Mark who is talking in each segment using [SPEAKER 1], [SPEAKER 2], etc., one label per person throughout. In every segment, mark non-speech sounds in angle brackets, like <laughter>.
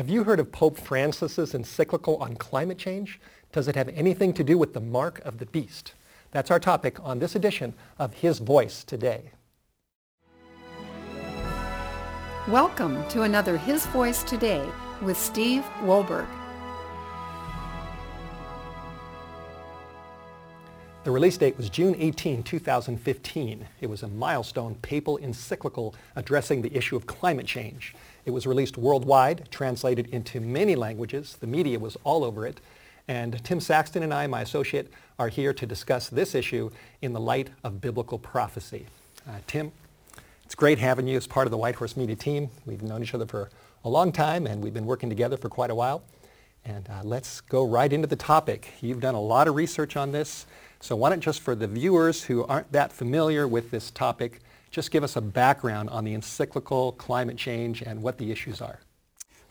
[SPEAKER 1] Have you heard of Pope Francis's encyclical on climate change? Does it have anything to do with the mark of the beast? That's our topic on this edition of His Voice Today.
[SPEAKER 2] Welcome to another His Voice Today with Steve Wohlberg.
[SPEAKER 1] The release date was June 18, 2015. It was a milestone papal encyclical addressing the issue of climate change. It was released worldwide, translated into many languages. The media was all over it. And Tim Saxton and I, my associate, are here to discuss this issue in the light of biblical prophecy. Uh, Tim, it's great having you as part of the White Horse Media team. We've known each other for a long time, and we've been working together for quite a while. And uh, let's go right into the topic. You've done a lot of research on this. So why don't just for the viewers who aren't that familiar with this topic, just give us a background on the encyclical climate change and what the issues are.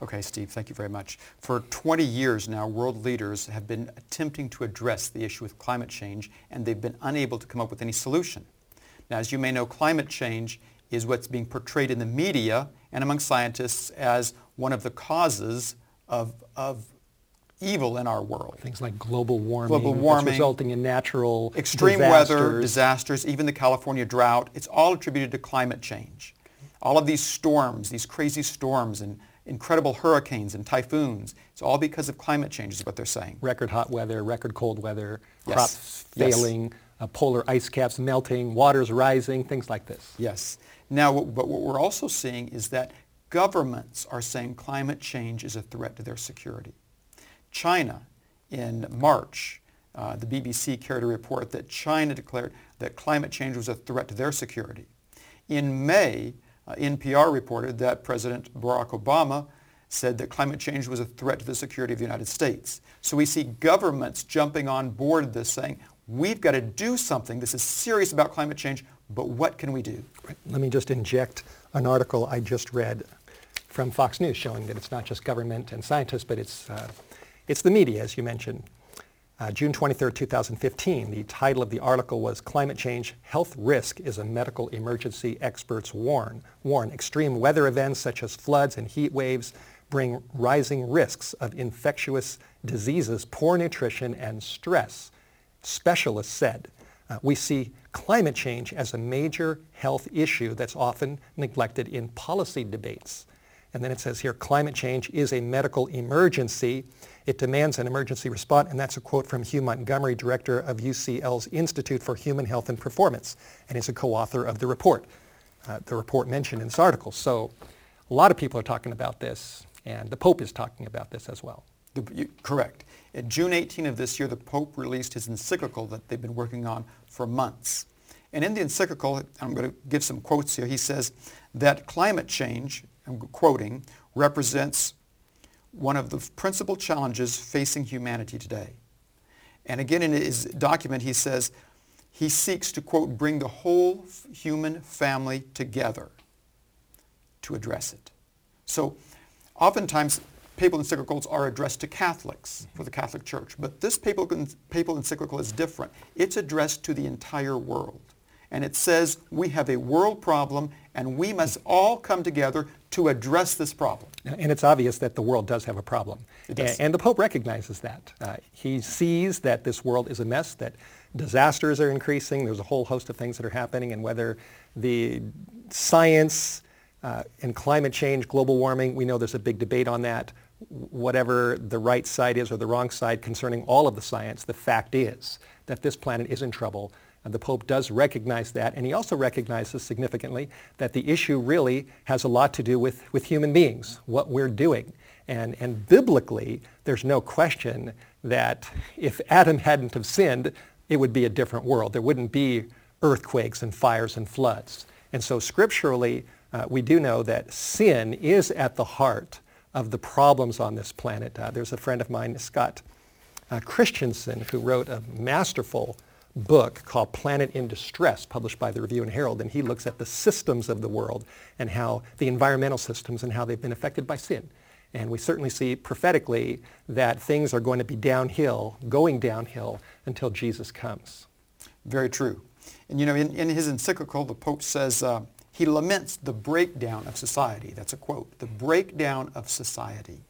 [SPEAKER 3] Okay, Steve, thank you very much. For 20 years now, world leaders have been attempting to address the issue with climate change, and they've been unable to come up with any solution. Now, as you may know, climate change is what's being portrayed in the media and among scientists as one of the causes of, of evil in our world.
[SPEAKER 1] Things like global warming,
[SPEAKER 3] global warming
[SPEAKER 1] resulting in natural
[SPEAKER 3] extreme
[SPEAKER 1] disasters.
[SPEAKER 3] weather, disasters, even the California drought. It's all attributed to climate change. All of these storms, these crazy storms and incredible hurricanes and typhoons, it's all because of climate change is what they're saying.
[SPEAKER 1] Record hot weather, record cold weather,
[SPEAKER 3] Yes.
[SPEAKER 1] crops
[SPEAKER 3] Yes.
[SPEAKER 1] failing, uh, polar ice caps melting, waters rising, things like this.
[SPEAKER 3] Yes. Now, but what we're also seeing is that governments are saying climate change is a threat to their security. China, in March, uh, the BBC carried a report that China declared that climate change was a threat to their security. In May, uh, NPR reported that President Barack Obama said that climate change was a threat to the security of the United States. So we see governments jumping on board this saying, we've got to do something. This is serious about climate change, but what can we do?
[SPEAKER 1] Let me just inject an article I just read from Fox News showing that it's not just government and scientists, but it's, uh, it's the media, as you mentioned. Uh, June 23, 2015, the title of the article was Climate Change Health Risk is a Medical Emergency Experts Warn. Warn extreme weather events such as floods and heat waves bring rising risks of infectious diseases, poor nutrition, and stress. Specialists said, uh, we see climate change as a major health issue that's often neglected in policy debates. And then it says here, climate change is a medical emergency. It demands an emergency response, and that's a quote from Hugh Montgomery, director of UCL's Institute for Human Health and Performance, and is a co-author of the report, uh, the report mentioned in this article. So a lot of people are talking about this, and the Pope is talking about this as well.
[SPEAKER 3] The, you, correct. In June 18 of this year, the Pope released his encyclical that they've been working on for months. And in the encyclical, I'm going to give some quotes here, he says that climate change, I'm quoting, represents one of the principal challenges facing humanity today. And again, in his document, he says he seeks to, quote, bring the whole human family together to address it. So oftentimes papal encyclicals are addressed to Catholics mm-hmm. for the Catholic Church, but this papal, papal encyclical is different. It's addressed to the entire world. And it says we have a world problem and we must all come together to address this problem.
[SPEAKER 1] And it's obvious that the world does have a problem.
[SPEAKER 3] It does.
[SPEAKER 1] And the Pope recognizes that. Uh, he sees that this world is a mess, that disasters are increasing. There's a whole host of things that are happening, and whether the science uh, and climate change, global warming, we know there's a big debate on that. Whatever the right side is or the wrong side concerning all of the science, the fact is that this planet is in trouble. And the Pope does recognize that, and he also recognizes significantly that the issue really has a lot to do with, with human beings, what we're doing. And, and biblically, there's no question that if Adam hadn't have sinned, it would be a different world. There wouldn't be earthquakes and fires and floods. And so scripturally, uh, we do know that sin is at the heart of the problems on this planet. Uh, there's a friend of mine, Scott uh, Christensen, who wrote a masterful book called Planet in Distress, published by the Review and Herald, and he looks at the systems of the world and how the environmental systems and how they've been affected by sin. And we certainly see prophetically that things are going to be downhill, going downhill until Jesus comes.
[SPEAKER 3] Very true. And you know, in, in his encyclical, the Pope says uh, he laments the breakdown of society. That's a quote. The breakdown of society.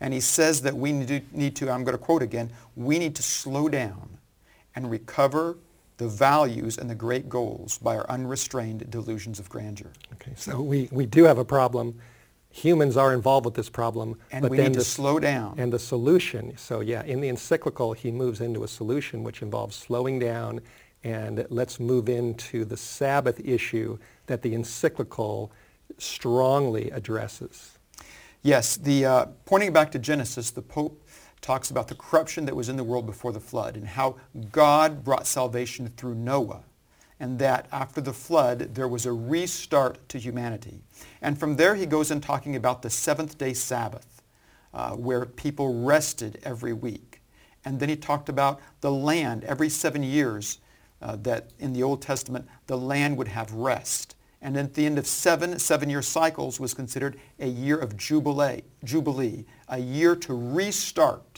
[SPEAKER 3] And he says that we need to, need to, I'm going to quote again, we need to slow down and recover the values and the great goals by our unrestrained delusions of grandeur.
[SPEAKER 1] Okay, so we, we do have a problem. Humans are involved with this problem.
[SPEAKER 3] And
[SPEAKER 1] but
[SPEAKER 3] we
[SPEAKER 1] then
[SPEAKER 3] need to
[SPEAKER 1] the,
[SPEAKER 3] slow down.
[SPEAKER 1] And the solution, so yeah, in the encyclical, he moves into a solution which involves slowing down and let's move into the Sabbath issue that the encyclical strongly addresses.
[SPEAKER 3] Yes, the, uh, pointing back to Genesis, the Pope talks about the corruption that was in the world before the flood and how God brought salvation through Noah and that after the flood there was a restart to humanity. And from there he goes in talking about the seventh day Sabbath uh, where people rested every week. And then he talked about the land every seven years uh, that in the Old Testament the land would have rest. And at the end of seven seven-year cycles was considered a year of jubilee, jubilee, a year to restart.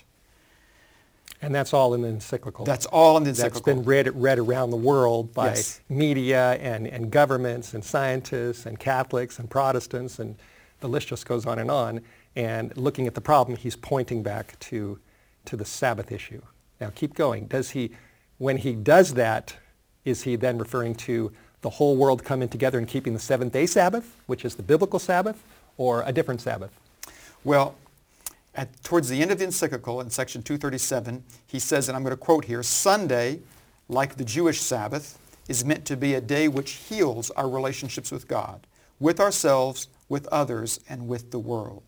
[SPEAKER 1] And that's all in the encyclical.
[SPEAKER 3] That's all in the encyclical.
[SPEAKER 1] That's been read, read around the world by
[SPEAKER 3] Yes.
[SPEAKER 1] media and, and governments and scientists and Catholics and Protestants and the list just goes on and on. And looking at the problem, he's pointing back to, to the Sabbath issue. Now keep going. Does he, when he does that, is he then referring to the whole world coming together and keeping the seventh day Sabbath, which is the biblical Sabbath, or a different Sabbath?
[SPEAKER 3] Well, at, towards the end of the encyclical, in section 237, he says, and I'm going to quote here, Sunday, like the Jewish Sabbath, is meant to be a day which heals our relationships with God, with ourselves, with others, and with the world.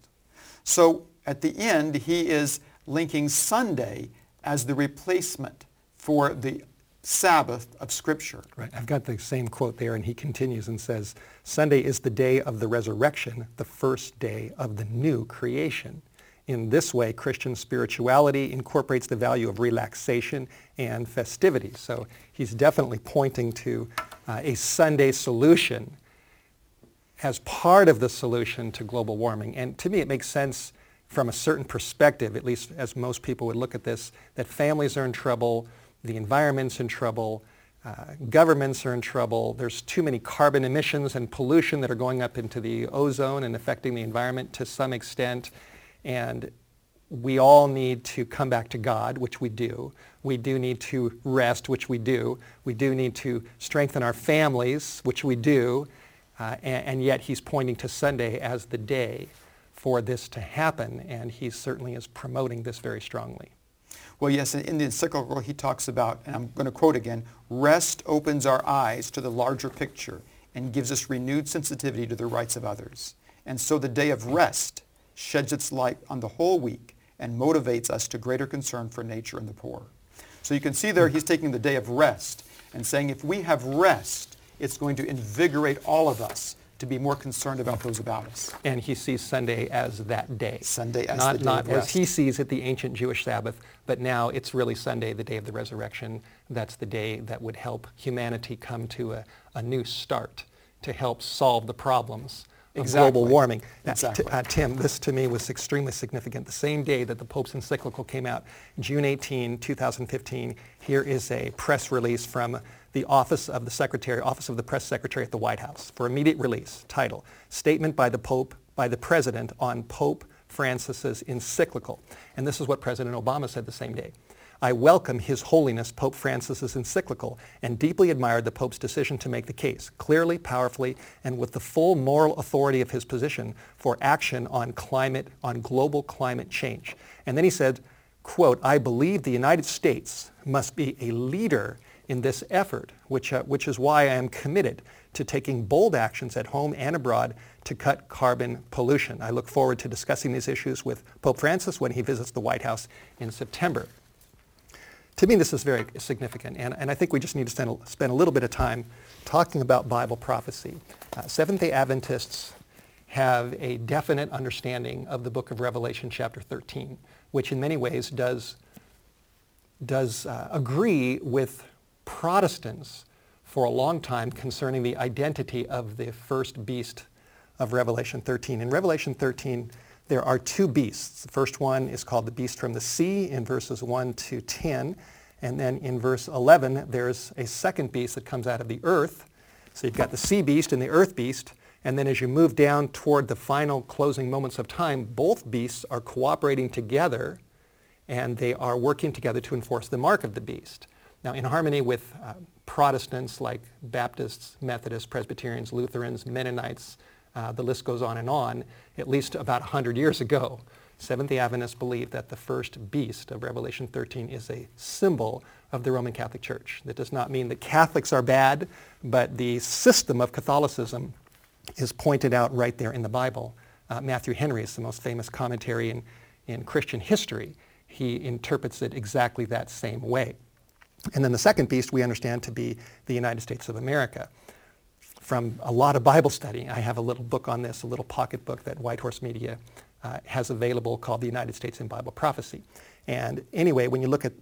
[SPEAKER 3] So at the end, he is linking Sunday as the replacement for the Sabbath of Scripture.
[SPEAKER 1] Right. I've got the same quote there, and he continues and says, Sunday is the day of the resurrection, the first day of the new creation. In this way, Christian spirituality incorporates the value of relaxation and festivity. So he's definitely pointing to uh, a Sunday solution as part of the solution to global warming. And to me, it makes sense from a certain perspective, at least as most people would look at this, that families are in trouble, the environment's in trouble, uh, governments are in trouble. There's too many carbon emissions and pollution that are going up into the ozone and affecting the environment to some extent. And we all need to come back to God, which we do. We do need to rest, which we do. We do need to strengthen our families, which we do. Uh, and, and yet he's pointing to Sunday as the day for this to happen, and he certainly is promoting this very strongly.
[SPEAKER 3] Well, yes, in in the encyclical he talks about, and I'm going to quote again, rest opens our eyes to the larger picture and gives us renewed sensitivity to the rights of others. And so the day of rest sheds its light on the whole week and motivates us to greater concern for nature and the poor. So you can see there he's taking the day of rest and saying if we have rest, it's going to invigorate all of us to be more concerned about those about us.
[SPEAKER 1] And he sees Sunday as that day.
[SPEAKER 3] Sunday as
[SPEAKER 1] not,
[SPEAKER 3] the day
[SPEAKER 1] Not
[SPEAKER 3] of
[SPEAKER 1] as he sees it, the ancient Jewish Sabbath, but now it's really Sunday, the day of the resurrection. That's the day that would help humanity come to a, a new start to help solve the problems of global warming. Now, t- uh, Tim, this to me was extremely significant. The same day that the Pope's encyclical came out, June 18, 2015, here is a press release from the Office of the Secretary, Office of the Press Secretary at the White House for immediate release. Title, Statement by the Pope, by the President on Pope Francis's encyclical. And this is what President Obama said the same day. I welcome His Holiness Pope Francis's encyclical and deeply admired the Pope's decision to make the case, clearly, powerfully, and with the full moral authority of his position for action on climate, on global climate change. And then he said, quote, I believe the United States must be a leader in this effort, which, uh, which is why I am committed to taking bold actions at home and abroad to cut carbon pollution. I look forward to discussing these issues with Pope Francis when he visits the White House in September. To me, this is very significant, and, and I think we just need to spend a, spend a little bit of time talking about Bible prophecy. Uh, Seventh-day Adventists have a definite understanding of the book of Revelation chapter 13, which in many ways does, does uh, agree with Protestants for a long time concerning the identity of the first beast of Revelation 13. In Revelation 13, there are two beasts. The first one is called the beast from the sea in verses 1 to 10. And then in verse 11, there's a second beast that comes out of the earth. So you've got the sea beast and the earth beast. And then as you move down toward the final closing moments of time, both beasts are cooperating together and they are working together to enforce the mark of the beast. Now, in harmony with uh, Protestants like Baptists, Methodists, Presbyterians, Lutherans, Mennonites, uh, the list goes on and on, at least about 100 years ago, Seventh-day Adventists believe that the first beast of Revelation 13 is a symbol of the Roman Catholic Church. That does not mean that Catholics are bad, but the system of Catholicism is pointed out right there in the Bible. Uh, Matthew Henry is the most famous commentary in, in Christian history. He interprets it exactly that same way. And then the second beast we understand to be the United States of America. From a lot of Bible study, I have a little book on this, a little pocket book that White Horse Media uh, has available called The United States in Bible Prophecy. And anyway, when you look at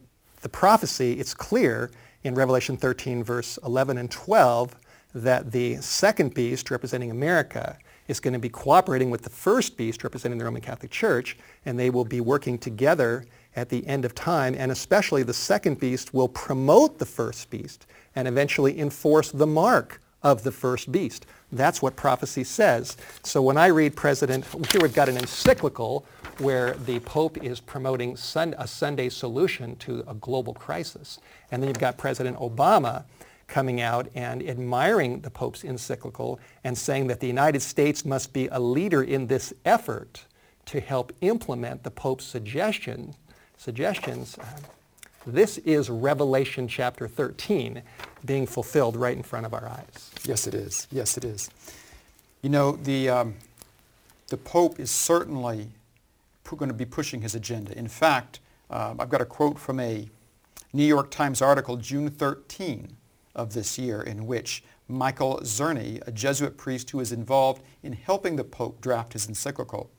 [SPEAKER 1] the prophecy, it's clear in Revelation 13, verse 11 and 12, that the second beast representing America is going to be cooperating with the first beast representing the Roman Catholic Church, and they will be working together at the end of time, and especially the second beast will promote the first beast and eventually enforce the mark of the first beast. That's what prophecy says. So when I read President, here we've got an encyclical where the Pope is promoting sun, a Sunday solution to a global crisis. And then you've got President Obama coming out and admiring the Pope's encyclical and saying that the United States must be a leader in this effort to help implement the Pope's suggestion, suggestions. Uh, This is Revelation chapter 13 being fulfilled right in front of our eyes.
[SPEAKER 3] Yes, it is. Yes, it is. You know, the, um, the Pope is certainly going to be pushing his agenda. In fact, uh, I've got a quote from a New York Times article, June 13 of this year, in which Michael Czerny, a Jesuit priest who is involved in helping the Pope draft his encyclical,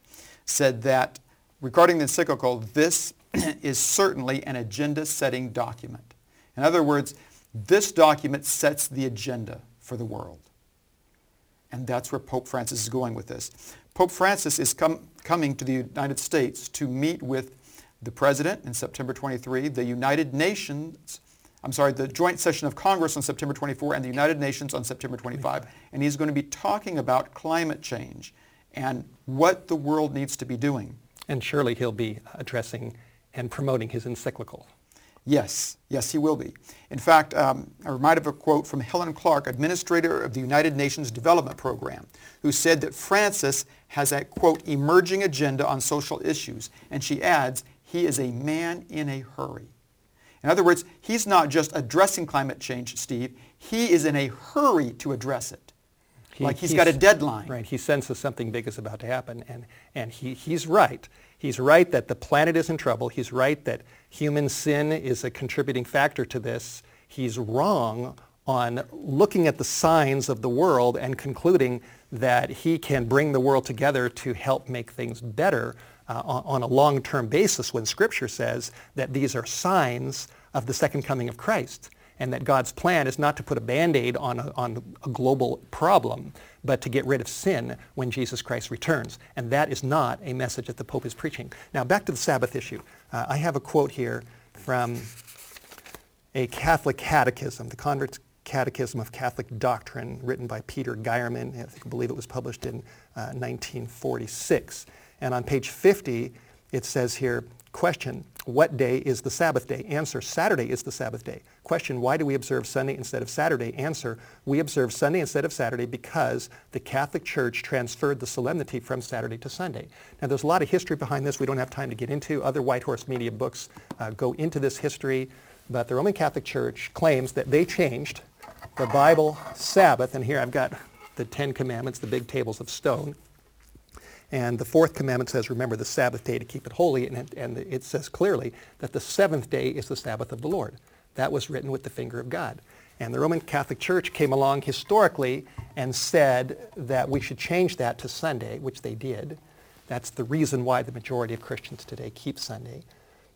[SPEAKER 3] said that regarding the encyclical, this <clears throat> is certainly an agenda-setting document. In other words, this document sets the agenda for the world. And that's where Pope Francis is going with this. Pope Francis is com- coming to the United States to meet with the President in September 23, the United Nations, I'm sorry, the joint session of Congress on September 24, and the United Nations on September 25. And he's going to be talking about climate change and what the world needs to be doing.
[SPEAKER 1] And surely he'll be addressing and promoting his encyclical.
[SPEAKER 3] Yes, yes, he will be. In fact, um, I remind of a quote from Helen Clark, administrator of the United Nations Development Program, who said that Francis has a, quote, emerging agenda on social issues. And she adds, he is a man in a hurry. In other words, he's not just addressing climate change, Steve. He is in a hurry to address it. He, like he's, he's got a deadline.
[SPEAKER 1] Right. He senses something big is about to happen. And, and he, he's right. He's right that the planet is in trouble. He's right that human sin is a contributing factor to this. He's wrong on looking at the signs of the world and concluding that he can bring the world together to help make things better uh, on, on, a long-term basis when Scripture says that these are signs of the second coming of Christ and that God's plan is not to put a band-aid on a, on a global problem, but to get rid of sin when Jesus Christ returns. And that is not a message that the Pope is preaching. Now, back to the Sabbath issue. Uh, I have a quote here from a Catholic catechism, the Convert's Catechism of Catholic Doctrine, written by Peter Geiermann. I, think, I believe it was published in uh, 1946. And on page 50, it says here, question, what day is the Sabbath day? Answer, Saturday is the Sabbath day. Question, why do we observe Sunday instead of Saturday? Answer, we observe Sunday instead of Saturday because the Catholic Church transferred the solemnity from Saturday to Sunday. Now there's a lot of history behind this we don't have time to get into. Other White Horse Media books uh, go into this history, but the Roman Catholic Church claims that they changed the Bible Sabbath, and here I've got the Ten Commandments, the big tables of stone. And the fourth commandment says, remember the Sabbath day to keep it holy. And it, and it says clearly that the seventh day is the Sabbath of the Lord. That was written with the finger of God. And the Roman Catholic Church came along historically and said that we should change that to Sunday, which they did. That's the reason why the majority of Christians today keep Sunday.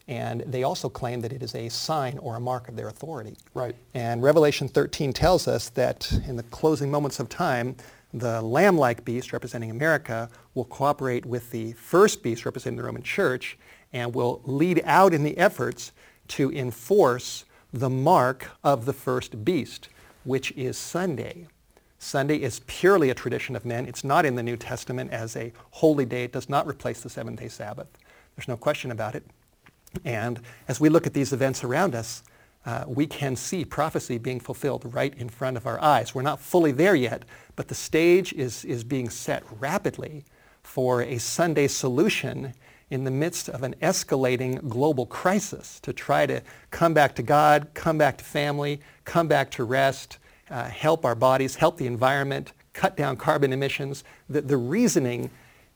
[SPEAKER 1] And they also claim that it is a sign or a mark of their authority.
[SPEAKER 3] Right.
[SPEAKER 1] And Revelation 13 tells us that in the closing moments of time, the lamb-like beast representing America will cooperate with the first beast representing the Roman Church and will lead out in the efforts to enforce the mark of the first beast, which is Sunday. Sunday is purely a tradition of men. It's not in the New Testament as a holy day. It does not replace the seventh-day Sabbath. There's no question about it. And as we look at these events around us, uh, we can see prophecy being fulfilled right in front of our eyes. We're not fully there yet, but the stage is, is being set rapidly for a Sunday solution in the midst of an escalating global crisis to try to come back to God, come back to family, come back to rest, uh, help our bodies, help the environment, cut down carbon emissions. The, the reasoning,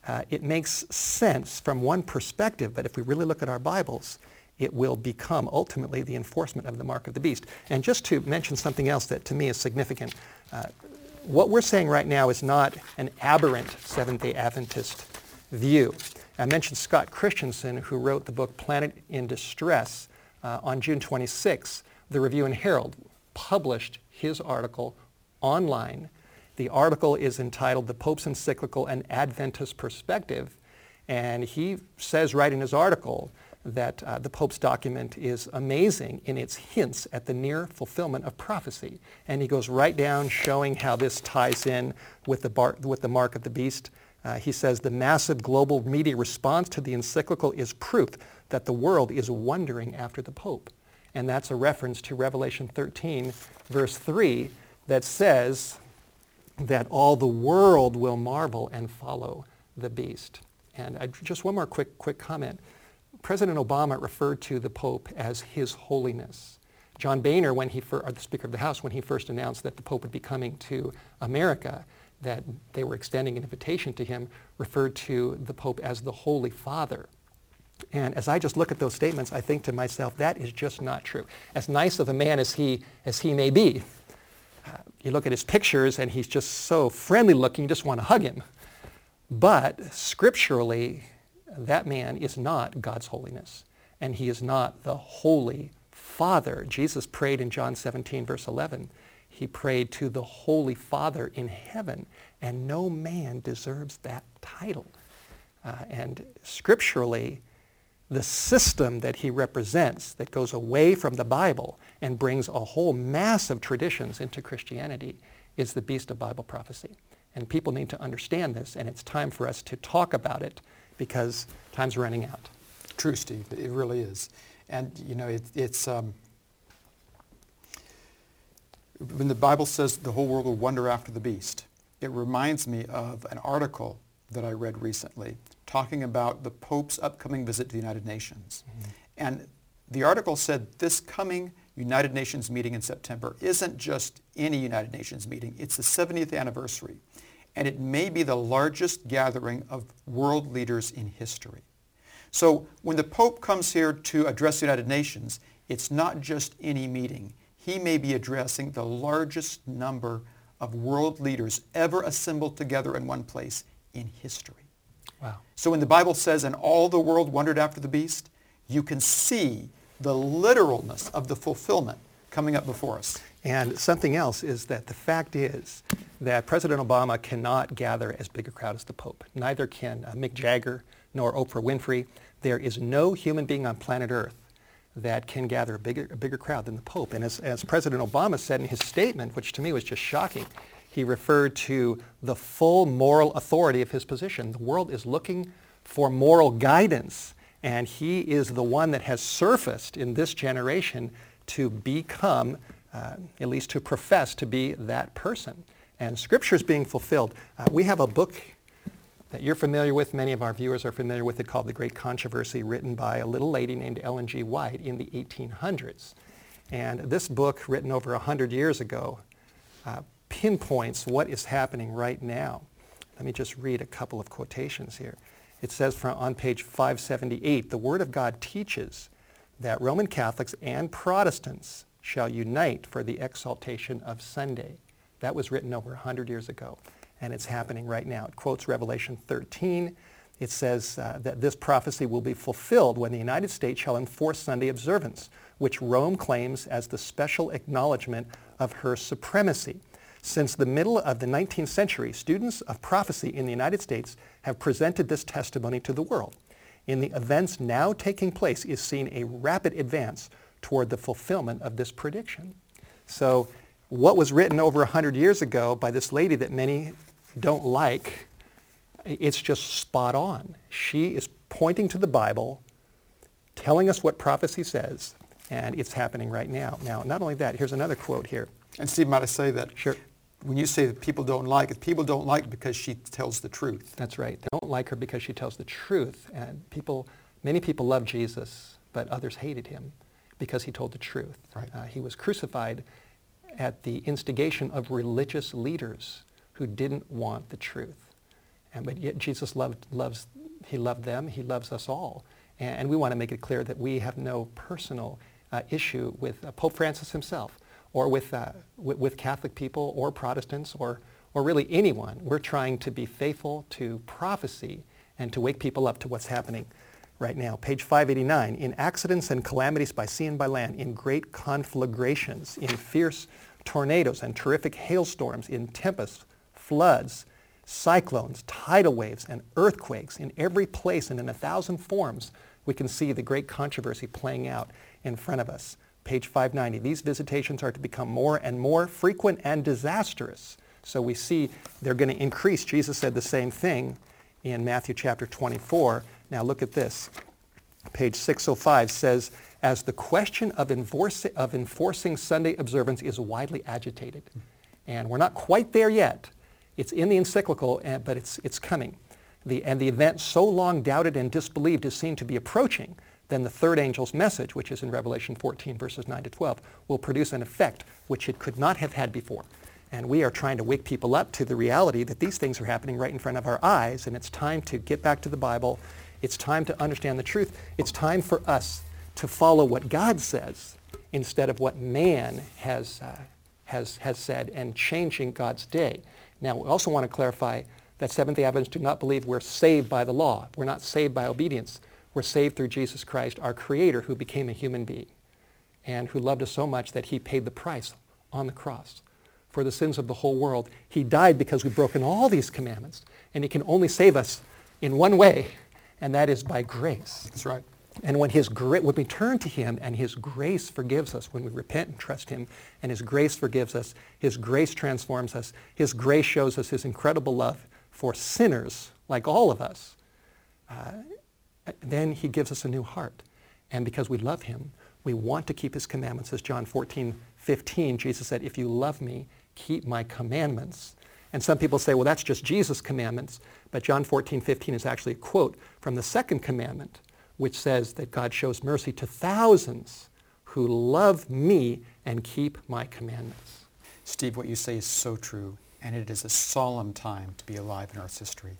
[SPEAKER 1] uh, it makes sense from one perspective, but if we really look at our Bibles, it will become ultimately the enforcement of the mark of the beast. And just to mention something else that to me is significant, uh, what we're saying right now is not an aberrant Seventh-day Adventist view. I mentioned Scott Christensen, who wrote the book Planet in Distress uh, on June 26. The Review and Herald published his article online. The article is entitled The Pope's Encyclical An Adventist Perspective. And he says right in his article that uh, the Pope's document is amazing in its hints at the near fulfillment of prophecy. And he goes right down showing how this ties in with the, bar- with the mark of the beast. Uh, he says the massive global media response to the encyclical is proof that the world is wondering after the Pope. And that's a reference to Revelation 13, verse 3, that says that all the world will marvel and follow the beast. And I, just one more quick, quick comment. President Obama referred to the Pope as His Holiness. John Boehner, when he fir- the Speaker of the House, when he first announced that the Pope would be coming to America, that they were extending an invitation to him, referred to the Pope as the Holy Father. And as I just look at those statements, I think to myself, that is just not true. As nice of a man as he, as he may be, uh, you look at his pictures and he's just so friendly looking, you just want to hug him. But scripturally, that man is not God's holiness, and he is not the Holy Father. Jesus prayed in John 17, verse 11. He prayed to the Holy Father in heaven, and no man deserves that title. Uh, and scripturally, the system that he represents that goes away from the Bible and brings a whole mass of traditions into Christianity is the beast of Bible prophecy. And people need to understand this, and it's time for us to talk about it because time's running out.
[SPEAKER 3] True, Steve. It really is. And, you know, it, it's, um, when the Bible says the whole world will wonder after the beast, it reminds me of an article that I read recently talking about the Pope's upcoming visit to the United Nations. Mm-hmm. And the article said this coming United Nations meeting in September isn't just any United Nations meeting, it's the 70th anniversary and it may be the largest gathering of world leaders in history. So when the Pope comes here to address the United Nations, it's not just any meeting. He may be addressing the largest number of world leaders ever assembled together in one place in history.
[SPEAKER 1] Wow.
[SPEAKER 3] So when the Bible says, and all the world wondered after the beast, you can see the literalness of the fulfillment coming up before us.
[SPEAKER 1] And something else is that the fact is that President Obama cannot gather as big a crowd as the Pope. Neither can uh, Mick Jagger nor Oprah Winfrey. There is no human being on planet Earth that can gather a bigger, a bigger crowd than the Pope. And as, as President Obama said in his statement, which to me was just shocking, he referred to the full moral authority of his position. The world is looking for moral guidance, and he is the one that has surfaced in this generation to become uh, at least to profess to be that person. And Scripture is being fulfilled. Uh, we have a book that you're familiar with, many of our viewers are familiar with it, called The Great Controversy, written by a little lady named Ellen G. White in the 1800s. And this book, written over 100 years ago, uh, pinpoints what is happening right now. Let me just read a couple of quotations here. It says from, on page 578, the Word of God teaches that Roman Catholics and Protestants shall unite for the exaltation of Sunday. That was written over 100 years ago, and it's happening right now. It quotes Revelation 13. It says uh, that this prophecy will be fulfilled when the United States shall enforce Sunday observance, which Rome claims as the special acknowledgement of her supremacy. Since the middle of the 19th century, students of prophecy in the United States have presented this testimony to the world. In the events now taking place is seen a rapid advance toward the fulfillment of this prediction. So what was written over 100 years ago by this lady that many don't like, it's just spot on. She is pointing to the Bible, telling us what prophecy says, and it's happening right now. Now, not only that, here's another quote here.
[SPEAKER 3] And Steve, might I say that?
[SPEAKER 1] Sure.
[SPEAKER 3] When you say that people don't like it, people don't like it because she tells the truth.
[SPEAKER 1] That's right. They don't like her because she tells the truth. And people, many people love Jesus, but others hated him because he told the truth.
[SPEAKER 3] Right.
[SPEAKER 1] Uh, he was crucified at the instigation of religious leaders who didn't want the truth. And, but yet Jesus loved, loves, he loved them, he loves us all. And, and we want to make it clear that we have no personal uh, issue with uh, Pope Francis himself or with, uh, with, with Catholic people or Protestants or, or really anyone. We're trying to be faithful to prophecy and to wake people up to what's happening right now. Page 589, in accidents and calamities by sea and by land, in great conflagrations, in fierce tornadoes and terrific hailstorms, in tempests, floods, cyclones, tidal waves, and earthquakes, in every place and in a thousand forms, we can see the great controversy playing out in front of us. Page 590, these visitations are to become more and more frequent and disastrous. So we see they're going to increase. Jesus said the same thing in Matthew chapter 24. Now look at this. Page 605 says, as the question of, enforce, of enforcing Sunday observance is widely agitated. And we're not quite there yet. It's in the encyclical, eh, but it's, it's coming. The, and the event so long doubted and disbelieved is seen to be approaching, then the third angel's message, which is in Revelation 14, verses 9 to 12, will produce an effect which it could not have had before. And we are trying to wake people up to the reality that these things are happening right in front of our eyes, and it's time to get back to the Bible. It's time to understand the truth. It's time for us to follow what God says instead of what man has, uh, has, has said and changing God's day. Now, we also want to clarify that Seventh-day Adventists do not believe we're saved by the law. We're not saved by obedience. We're saved through Jesus Christ, our Creator, who became a human being and who loved us so much that he paid the price on the cross for the sins of the whole world. He died because we've broken all these commandments, and he can only save us in one way, and that is by grace.
[SPEAKER 3] That's right.
[SPEAKER 1] And when, his gra- when we turn to him and his grace forgives us, when we repent and trust him and his grace forgives us, his grace transforms us, his grace shows us his incredible love for sinners like all of us, uh, then he gives us a new heart. And because we love him, we want to keep his commandments. As John 14, 15, Jesus said, if you love me, keep my commandments. And some people say, well, that's just Jesus' commandments. But John 14, 15 is actually a quote from the second commandment which says that God shows mercy to thousands who love me and keep my commandments.
[SPEAKER 3] Steve, what you say is so true, and it is a solemn time to be alive in Earth's history.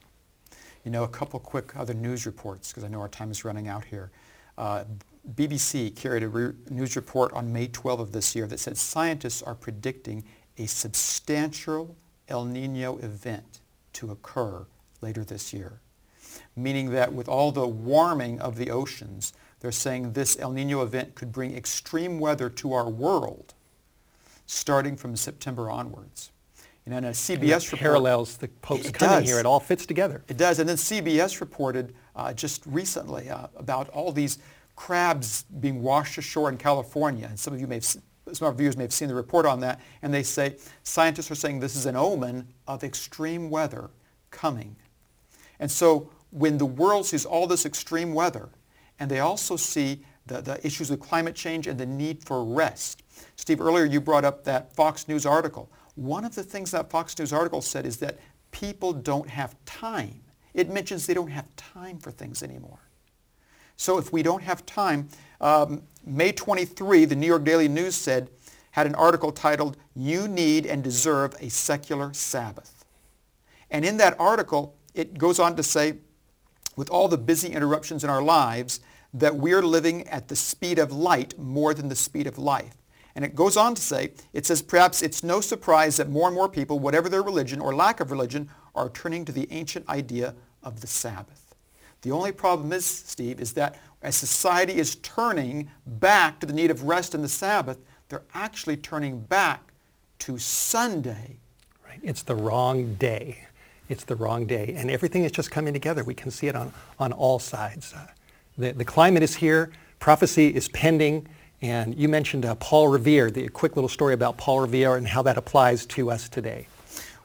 [SPEAKER 3] You know, a couple quick other news reports, because I know our time is running out here. Uh, BBC carried a re- news report on May 12 of this year that said scientists are predicting a substantial El Nino event to occur later this year meaning that with all the warming of the oceans, they're saying this El Nino event could bring extreme weather to our world starting from September onwards. You know, and a CBS report,
[SPEAKER 1] parallels the Pope's coming does. here. It all fits together.
[SPEAKER 3] It does. And then CBS reported uh, just recently uh, about all these crabs being washed ashore in California. And some of you may have, some of our viewers may have seen the report on that. And they say scientists are saying this is an omen of extreme weather coming. And so when the world sees all this extreme weather, and they also see the, the issues of climate change and the need for rest. Steve, earlier you brought up that Fox News article. One of the things that Fox News article said is that people don't have time. It mentions they don't have time for things anymore. So if we don't have time, um, May 23, the New York Daily News said, had an article titled, You Need and Deserve a Secular Sabbath. And in that article, it goes on to say, with all the busy interruptions in our lives, that we're living at the speed of light more than the speed of life. And it goes on to say, it says, perhaps it's no surprise that more and more people, whatever their religion or lack of religion, are turning to the ancient idea of the Sabbath. The only problem is, Steve, is that as society is turning back to the need of rest and the Sabbath, they're actually turning back to Sunday.
[SPEAKER 1] Right. It's the wrong day it's the wrong day. And everything is just coming together. We can see it on, on all sides. Uh, the, the climate is here. Prophecy is pending. And you mentioned uh, Paul Revere, the quick little story about Paul Revere and how that applies to us today.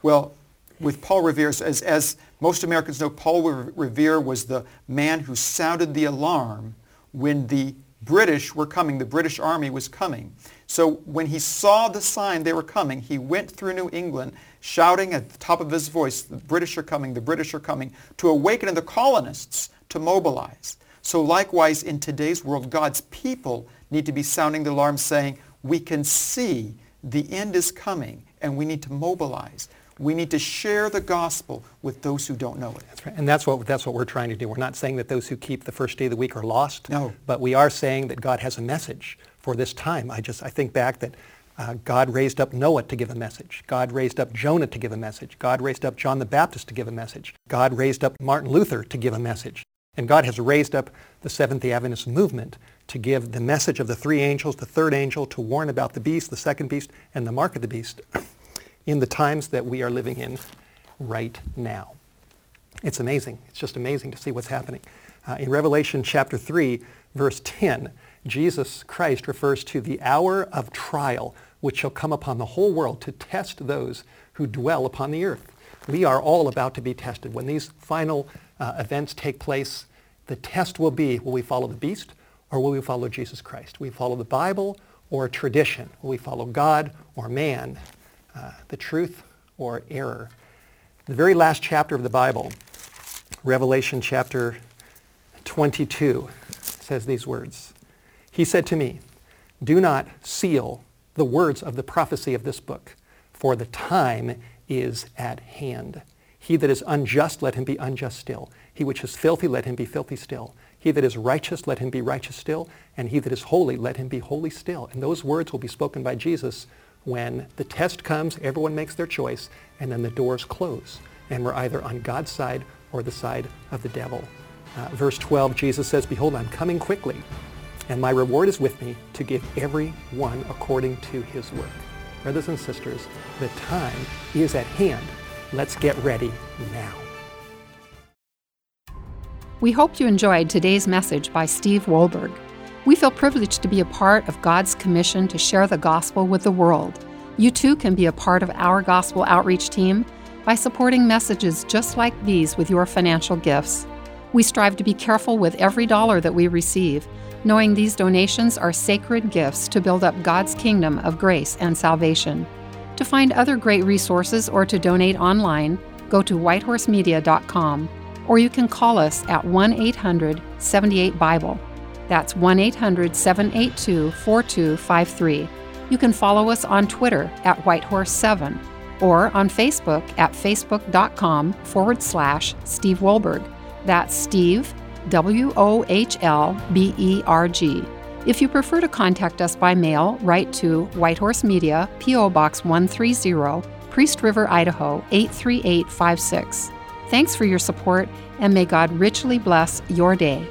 [SPEAKER 3] Well, with Paul Revere, as, as most Americans know, Paul Revere was the man who sounded the alarm when the British were coming, the British army was coming. So when he saw the sign they were coming, he went through New England shouting at the top of his voice, the British are coming, the British are coming, to awaken the colonists to mobilize. So likewise, in today's world, God's people need to be sounding the alarm saying, we can see the end is coming and we need to mobilize. We need to share the gospel with those who don't know it.
[SPEAKER 1] That's right. And that's what, that's what we're trying to do. We're not saying that those who keep the first day of the week are lost.
[SPEAKER 3] No.
[SPEAKER 1] But we are saying that God has a message for this time. I just, I think back that uh, God raised up Noah to give a message. God raised up Jonah to give a message. God raised up John the Baptist to give a message. God raised up Martin Luther to give a message. And God has raised up the Seventh-day Adventist movement to give the message of the three angels, the third angel, to warn about the beast, the second beast, and the mark of the beast <coughs> in the times that we are living in right now. It's amazing. It's just amazing to see what's happening. Uh, in Revelation chapter 3, verse 10, Jesus Christ refers to the hour of trial which shall come upon the whole world to test those who dwell upon the earth. We are all about to be tested. When these final uh, events take place, the test will be, will we follow the beast or will we follow Jesus Christ? Will we follow the Bible or tradition? Will we follow God or man? Uh, the truth or error? The very last chapter of the Bible, Revelation chapter 22, says these words. He said to me, do not seal the words of the prophecy of this book, for the time is at hand. He that is unjust, let him be unjust still. He which is filthy, let him be filthy still. He that is righteous, let him be righteous still. And he that is holy, let him be holy still. And those words will be spoken by Jesus when the test comes, everyone makes their choice, and then the doors close. And we're either on God's side or the side of the devil. Uh, verse 12, Jesus says, Behold, I'm coming quickly, and my reward is with me to give every one according to his work. Brothers and sisters, the time is at hand. Let's get ready now.
[SPEAKER 2] We hope you enjoyed today's message by Steve Wohlberg. We feel privileged to be a part of God's commission to share the gospel with the world. You too can be a part of our gospel outreach team by supporting messages just like these with your financial gifts. We strive to be careful with every dollar that we receive, knowing these donations are sacred gifts to build up God's kingdom of grace and salvation. To find other great resources or to donate online, go to whitehorsemedia.com or you can call us at 1 800 78 Bible. That's 1 800 782 4253. You can follow us on Twitter at Whitehorse7 or on Facebook at facebook.com forward slash Steve Wohlberg. That's Steve, W O H L B E R G. If you prefer to contact us by mail, write to Whitehorse Media, P.O. Box 130, Priest River, Idaho 83856. Thanks for your support, and may God richly bless your day.